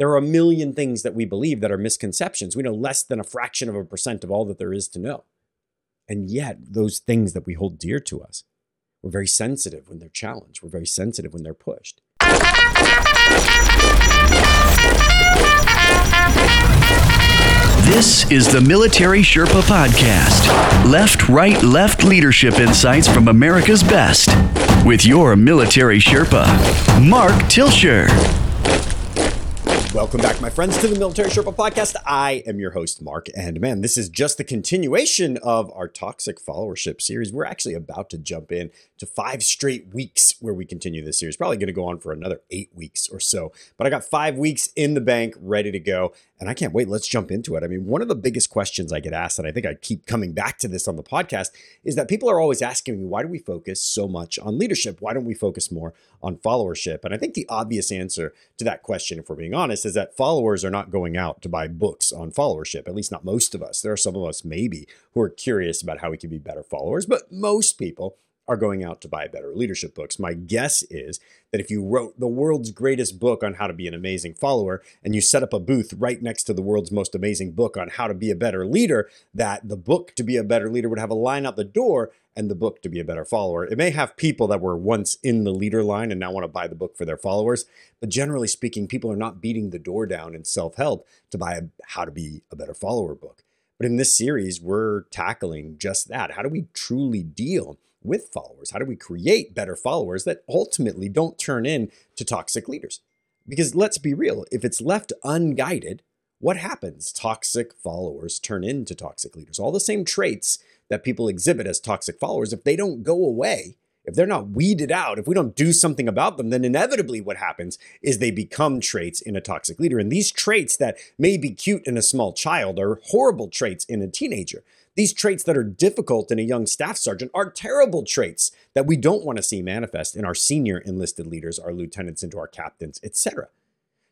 There are a million things that we believe that are misconceptions. We know less than a fraction of a percent of all that there is to know. And yet, those things that we hold dear to us, we're very sensitive when they're challenged. We're very sensitive when they're pushed. This is the Military Sherpa Podcast. Left, right, left leadership insights from America's best. With your military Sherpa, Mark Tilsher. Welcome back, my friends, to the Military Sherpa Podcast. I am your host, Mark. And man, this is just the continuation of our toxic followership series. We're actually about to jump in to five straight weeks where we continue this series. Probably going to go on for another eight weeks or so. But I got five weeks in the bank ready to go. And I can't wait. Let's jump into it. I mean, one of the biggest questions I get asked, and I think I keep coming back to this on the podcast, is that people are always asking me, why do we focus so much on leadership? Why don't we focus more on followership? And I think the obvious answer to that question, if we're being honest, is that followers are not going out to buy books on followership, at least not most of us. There are some of us, maybe, who are curious about how we can be better followers, but most people are going out to buy better leadership books. My guess is that if you wrote the world's greatest book on how to be an amazing follower and you set up a booth right next to the world's most amazing book on how to be a better leader, that the book to be a better leader would have a line out the door and the book to be a better follower. It may have people that were once in the leader line and now want to buy the book for their followers, but generally speaking, people are not beating the door down in self help to buy a how to be a better follower book. But in this series, we're tackling just that. How do we truly deal with followers? How do we create better followers that ultimately don't turn into toxic leaders? Because let's be real, if it's left unguided, what happens? Toxic followers turn into toxic leaders. All the same traits that people exhibit as toxic followers, if they don't go away, if they're not weeded out, if we don't do something about them, then inevitably what happens is they become traits in a toxic leader. And these traits that may be cute in a small child are horrible traits in a teenager. These traits that are difficult in a young staff sergeant are terrible traits that we don't want to see manifest in our senior enlisted leaders, our lieutenants, into our captains, etc.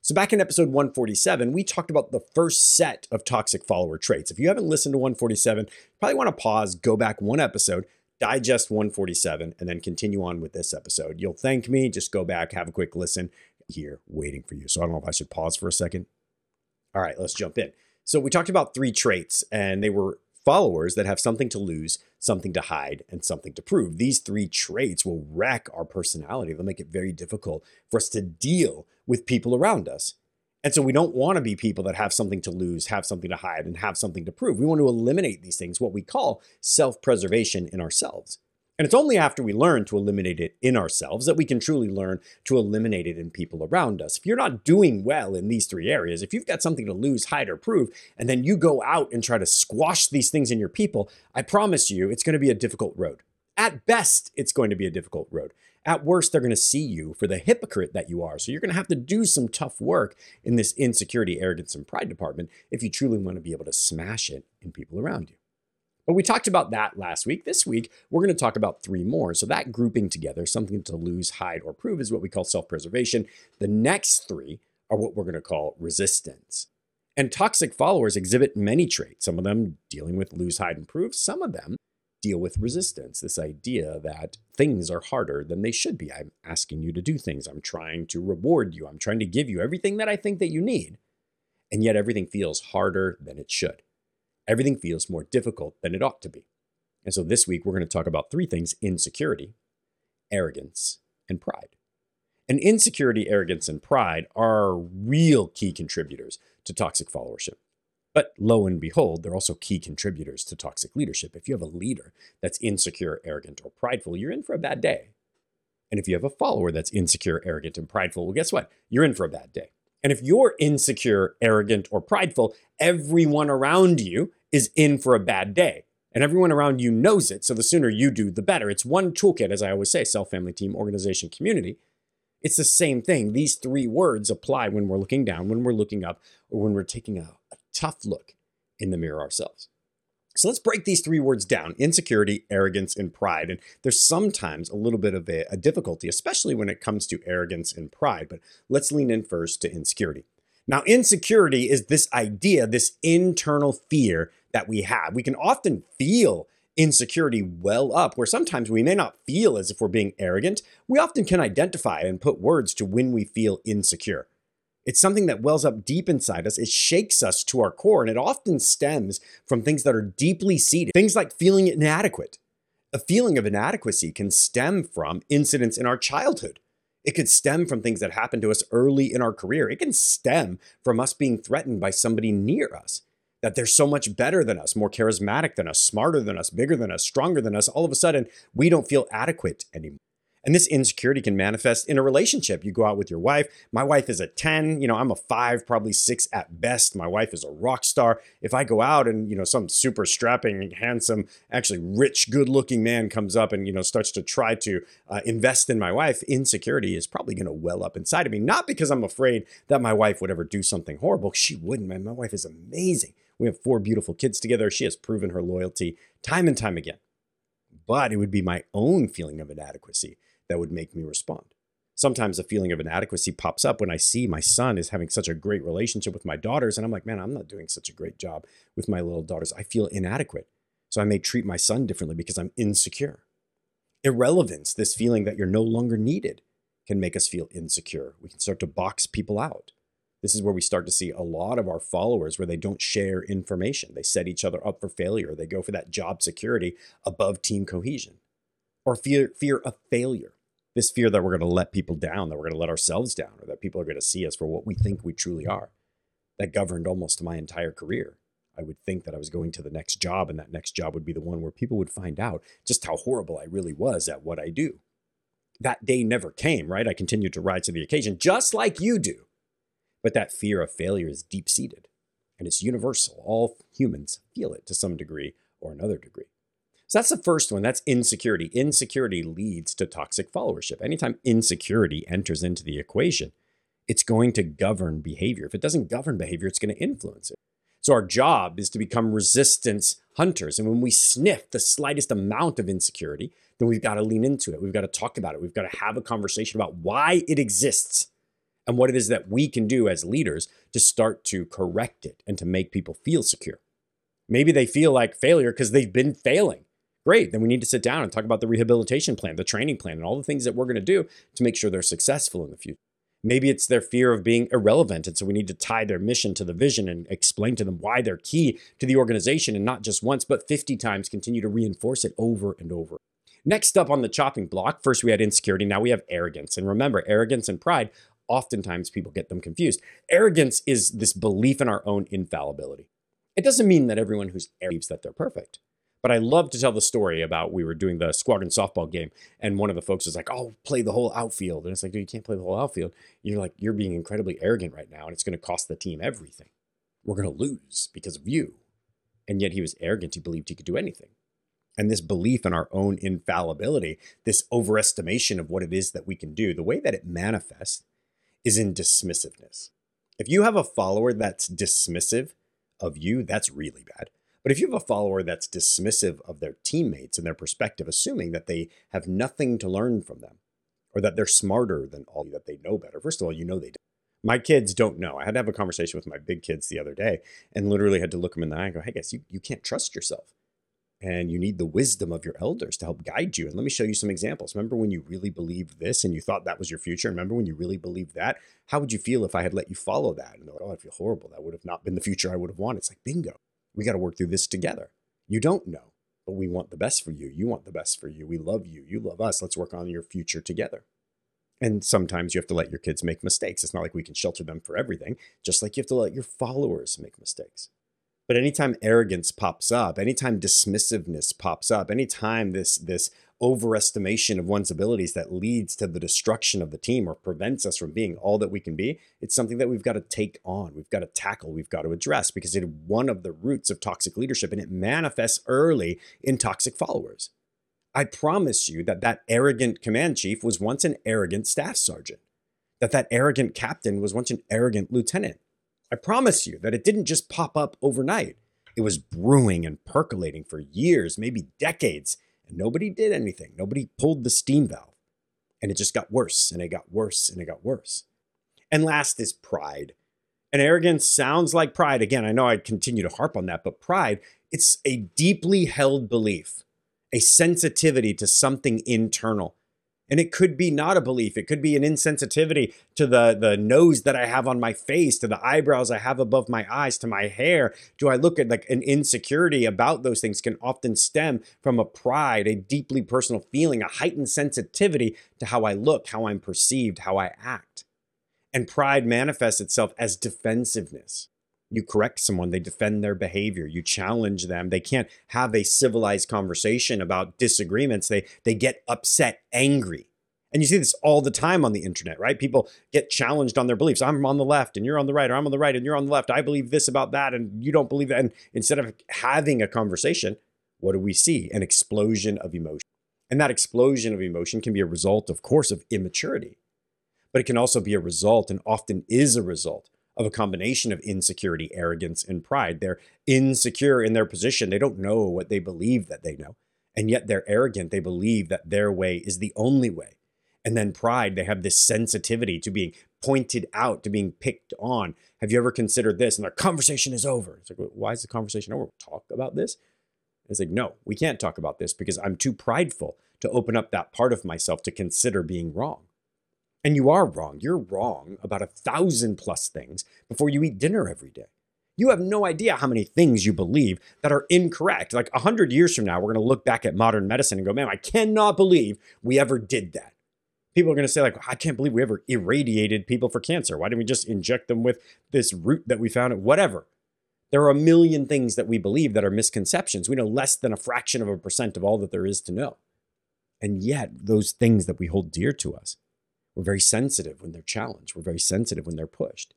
So, back in episode 147, we talked about the first set of toxic follower traits. If you haven't listened to 147, you probably want to pause, go back one episode, digest 147, and then continue on with this episode. You'll thank me. Just go back, have a quick listen here waiting for you. So, I don't know if I should pause for a second. All right, let's jump in. So, we talked about three traits, and they were followers that have something to lose, something to hide, and something to prove. These three traits will wreck our personality. They'll make it very difficult for us to deal with people around us. And so we don't want to be people that have something to lose, have something to hide, and have something to prove. We want to eliminate these things, what we call self preservation in ourselves. And it's only after we learn to eliminate it in ourselves that we can truly learn to eliminate it in people around us. If you're not doing well in these three areas, if you've got something to lose, hide, or prove, and then you go out and try to squash these things in your people, I promise you it's going to be a difficult road. At best, it's going to be a difficult road. At worst, they're going to see you for the hypocrite that you are. So you're going to have to do some tough work in this insecurity, arrogance, and pride department if you truly want to be able to smash it in people around you. But we talked about that last week. This week, we're going to talk about three more. So that grouping together, something to lose, hide, or prove, is what we call self preservation. The next three are what we're going to call resistance. And toxic followers exhibit many traits, some of them dealing with lose, hide, and prove, some of them deal with resistance. This idea that things are harder than they should be. I'm asking you to do things, I'm trying to reward you, I'm trying to give you everything that I think that you need. And yet everything feels harder than it should everything feels more difficult than it ought to be. And so this week, we're going to talk about three things insecurity, arrogance, and pride. And insecurity, arrogance, and pride are real key contributors to toxic followership. But lo and behold, they're also key contributors to toxic leadership. If you have a leader that's insecure, arrogant, or prideful, you're in for a bad day. And if you have a follower that's insecure, arrogant, and prideful, well, guess what? You're in for a bad day. And if you're insecure, arrogant, or prideful, everyone around you is in for a bad day. And everyone around you knows it. So the sooner you do, the better. It's one toolkit, as I always say self, family, team, organization, community. It's the same thing. These three words apply when we're looking down, when we're looking up, or when we're taking a, a tough look in the mirror ourselves. So let's break these three words down insecurity, arrogance, and pride. And there's sometimes a little bit of a, a, difficulty, especially when it comes to arrogance and pride. But let's lean in first to insecurity. Now, insecurity is this idea, this internal fear that we have. We can often feel insecurity well up, where sometimes we may not feel as if we're being arrogant. We often can identify and put words to when we feel insecure. It's something that wells up deep inside us. It shakes us to our core, and it often stems from things that are deeply seated. Things like feeling inadequate. A feeling of inadequacy can stem from incidents in our childhood. It could stem from things that happened to us early in our career. It can stem from us being threatened by somebody near us that they're so much better than us, more charismatic than us, smarter than us, bigger than us, stronger than us. All of a sudden, we don't feel adequate anymore. And this insecurity can manifest in a relationship. You go out with your wife. My wife is a 10, you know, I'm a 5, probably 6 at best. My wife is a rock star. If I go out and, you know, some super strapping, handsome, actually rich, good-looking man comes up and, you know, starts to try to uh, invest in my wife, insecurity is probably going to well up inside of me. Not because I'm afraid that my wife would ever do something horrible. She wouldn't, man. My wife is amazing. We have four beautiful kids together. She has proven her loyalty time and time again. But it would be my own feeling of inadequacy that would make me respond. Sometimes a feeling of inadequacy pops up when I see my son is having such a great relationship with my daughters. And I'm like, man, I'm not doing such a great job with my little daughters. I feel inadequate. So I may treat my son differently because I'm insecure. Irrelevance, this feeling that you're no longer needed, can make us feel insecure. We can start to box people out. This is where we start to see a lot of our followers where they don't share information. They set each other up for failure. They go for that job security above team cohesion or fear, fear of failure. This fear that we're going to let people down, that we're going to let ourselves down, or that people are going to see us for what we think we truly are. That governed almost my entire career. I would think that I was going to the next job, and that next job would be the one where people would find out just how horrible I really was at what I do. That day never came, right? I continued to rise to the occasion, just like you do. But that fear of failure is deep seated and it's universal. All humans feel it to some degree or another degree. So that's the first one. That's insecurity. Insecurity leads to toxic followership. Anytime insecurity enters into the equation, it's going to govern behavior. If it doesn't govern behavior, it's going to influence it. So our job is to become resistance hunters. And when we sniff the slightest amount of insecurity, then we've got to lean into it. We've got to talk about it. We've got to have a conversation about why it exists and what it is that we can do as leaders to start to correct it and to make people feel secure. Maybe they feel like failure because they've been failing. Great, then we need to sit down and talk about the rehabilitation plan, the training plan, and all the things that we're going to do to make sure they're successful in the future. Maybe it's their fear of being irrelevant. And so we need to tie their mission to the vision and explain to them why they're key to the organization and not just once, but 50 times continue to reinforce it over and over. Next up on the chopping block, first we had insecurity, now we have arrogance. And remember, arrogance and pride oftentimes people get them confused. Arrogance is this belief in our own infallibility. It doesn't mean that everyone who's arrogant believes that they're perfect. But I love to tell the story about we were doing the squadron softball game, and one of the folks was like, "Oh, play the whole outfield," and it's like, "Dude, you can't play the whole outfield. You're like, you're being incredibly arrogant right now, and it's going to cost the team everything. We're going to lose because of you." And yet he was arrogant. He believed he could do anything. And this belief in our own infallibility, this overestimation of what it is that we can do, the way that it manifests is in dismissiveness. If you have a follower that's dismissive of you, that's really bad. But if you have a follower that's dismissive of their teammates and their perspective, assuming that they have nothing to learn from them or that they're smarter than all that they know better, first of all, you know they don't. My kids don't know. I had to have a conversation with my big kids the other day and literally had to look them in the eye and go, hey, guys, you, you can't trust yourself and you need the wisdom of your elders to help guide you. And let me show you some examples. Remember when you really believed this and you thought that was your future? Remember when you really believed that? How would you feel if I had let you follow that? And they're like, oh, I feel horrible. That would have not been the future I would have wanted. It's like, bingo, we got to work through this together. You don't know, but we want the best for you. You want the best for you. We love you. You love us. Let's work on your future together. And sometimes you have to let your kids make mistakes. It's not like we can shelter them for everything, just like you have to let your followers make mistakes. But anytime arrogance pops up, anytime dismissiveness pops up, anytime this this overestimation of one's abilities that leads to the destruction of the team or prevents us from being all that we can be, it's something that we've got to take on, we've got to tackle, we've got to address because it's one of the roots of toxic leadership and it manifests early in toxic followers. I promise you that that arrogant command chief was once an arrogant staff sergeant, that that arrogant captain was once an arrogant lieutenant I promise you that it didn't just pop up overnight. It was brewing and percolating for years, maybe decades, and nobody did anything. Nobody pulled the steam valve. And it just got worse and it got worse and it got worse. And last is pride. And arrogance sounds like pride. Again, I know I continue to harp on that, but pride, it's a deeply held belief, a sensitivity to something internal. And it could be not a belief. It could be an insensitivity to the, the nose that I have on my face, to the eyebrows I have above my eyes, to my hair. Do I look at like an insecurity about those things can often stem from a pride, a deeply personal feeling, a heightened sensitivity to how I look, how I'm perceived, how I act. And pride manifests itself as defensiveness. You correct someone, they defend their behavior. You challenge them. They can't have a civilized conversation about disagreements. They they get upset, angry. And you see this all the time on the internet, right? People get challenged on their beliefs. I'm on the left and you're on the right, or I'm on the right and you're on the left. I believe this about that and you don't believe that. And instead of having a conversation, what do we see? An explosion of emotion. And that explosion of emotion can be a result, of course, of immaturity, but it can also be a result and often is a result of a combination of insecurity, arrogance, and pride. They're insecure in their position. They don't know what they believe that they know. And yet they're arrogant. They believe that their way is the only way. And then pride, they have this sensitivity to being pointed out, to being picked on. Have you ever considered this? And their conversation is over. It's like, why is the conversation over? We'll Talk about this? It's like, no, we can't talk about this because I'm too prideful to open up that part of myself to consider being wrong. And you are wrong. You're wrong about a thousand plus things before you eat dinner every day. You have no idea how many things you believe that are incorrect. Like a hundred years from now, we're going to look back at modern medicine and go, man, I cannot believe we ever did that. People are going to say, like, I can't believe we ever irradiated people for cancer. Why didn't we just inject them with this root that we found? Whatever. There are a million things that we believe that are misconceptions. We know less than a fraction of a percent of all that there is to know. And yet, those things that we hold dear to us we're very sensitive when they're challenged. We're very sensitive when they're pushed.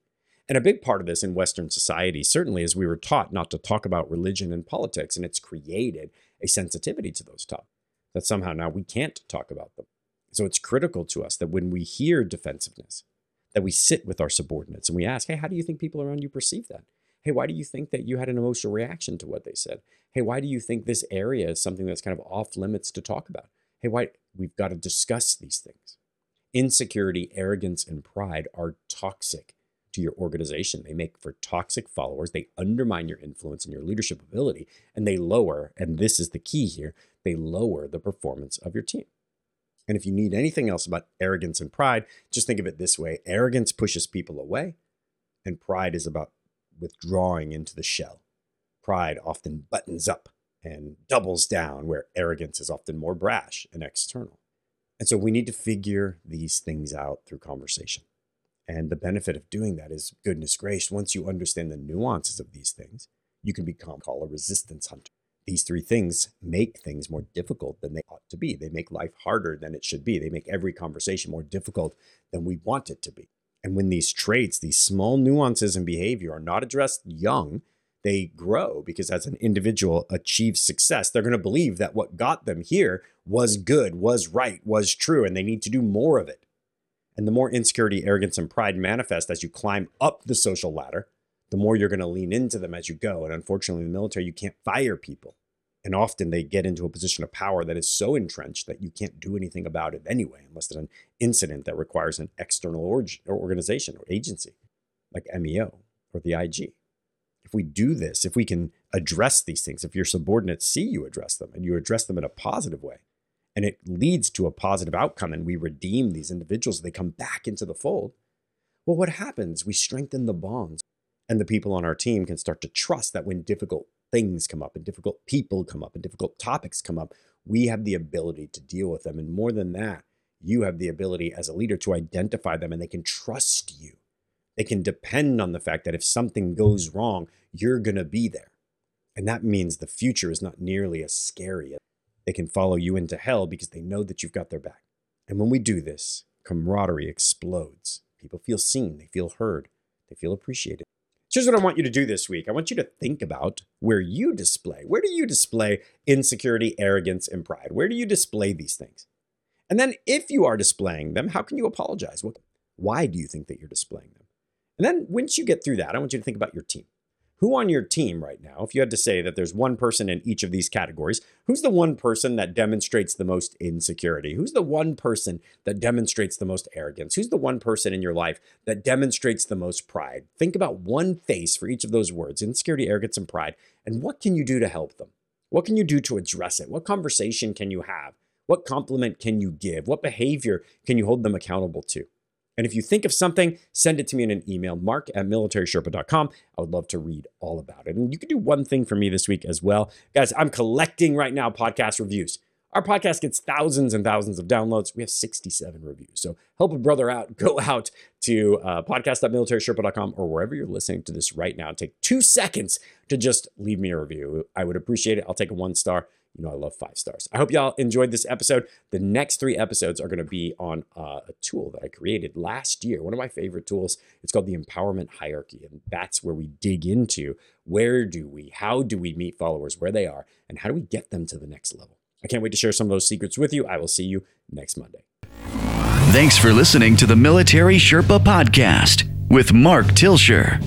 And a big part of this in Western society, certainly, is we were taught not to talk about religion and politics, and it's created a sensitivity to those topics that somehow now we can't talk about them. So it's critical to us that when we hear defensiveness, that we sit with our subordinates and we ask, hey, how do you think people around you perceive that? Hey, why do you think that you had an emotional reaction to what they said? Hey, why do you think this area is something that's kind of off limits to talk about? Hey, why we've got to discuss these things. Insecurity, arrogance, and pride are toxic to your organization. They make for toxic followers. They undermine your influence and your leadership ability, and they lower, and this is the key here, they lower the performance of your team. And if you need anything else about arrogance and pride, just think of it this way arrogance pushes people away, and pride is about withdrawing into the shell. Pride often buttons up and doubles down, where arrogance is often more brash and external. And so we need to figure these things out through conversation. And the benefit of doing that is goodness gracious, once you understand the nuances of these things, you can become called a resistance hunter. These three things make things more difficult than they ought to be. They make life harder than it should be. They make every conversation more difficult than we want it to be. And when these traits, these small nuances in behavior are not addressed young, they grow because as an individual achieves success, they're going to believe that what got them here was good, was right, was true, and they need to do more of it. And the more insecurity, arrogance, and pride manifest as you climb up the social ladder, the more you're going to lean into them as you go. And unfortunately, in the military, you can't fire people. And often they get into a position of power that is so entrenched that you can't do anything about it anyway, unless it's an incident that requires an external org- organization or agency like MEO or the IG if we do this, if we can address these things, if your subordinates see you address them and you address them in a positive way, and it leads to a positive outcome, and we redeem these individuals, they come back into the fold. Well, what happens? We strengthen the bonds, and the people on our team can start to trust that when difficult things come up and difficult people come up and difficult topics come up, we have the ability to deal with them. And more than that, you have the ability as a leader to identify them and they can trust you they can depend on the fact that if something goes wrong, you're going to be there. And that means the future is not nearly as scary. They can follow you into hell because they know that you've got their back. And when we do this, camaraderie explodes. People feel seen, they feel heard, they feel appreciated. Here's what I want you to do this week. I want you to think about where you display. Where do you display insecurity, arrogance, and pride? Where do you display these things? And then if you are displaying them, how can you apologize? Why do you think that you're displaying them? And then once you get through that, I want you to think about your team. Who on your team right now, if you had to say that there's one person in each of these categories, who's the one person that demonstrates the most insecurity? Who's the one person that demonstrates the most arrogance? Who's the one person in your life that demonstrates the most pride? Think about one face for each of those words insecurity, arrogance, and pride. And what can you do to help them? What can you do to address it? What conversation can you have What compliment can you give? What behavior can you hold them accountable to? And if you think of something, send it to me in an email, mark at militarysherpa.com. I would love to read all about it. And you can do one thing for me this week as well. Guys, I'm collecting right now podcast reviews. Our podcast gets thousands and thousands of downloads. We have 67 reviews. So help a brother out. Go out to uh, podcast.militarysherpa.com or wherever you're listening to this right now. Take two seconds to just leave me a review. I would appreciate it. I'll take a one star. You know, I love five stars. I hope y'all enjoyed this episode. The next three episodes are going to be on uh, a tool that I created last year, one of my favorite tools. It's called the Empowerment Hierarchy. And that's where we dig into where do we, how do we meet followers where they are, and how do we get them to the next level. I can't wait to share some of those secrets with you. I will see you next Monday. Thanks for listening to the Military Sherpa Podcast with Mark Tilsher.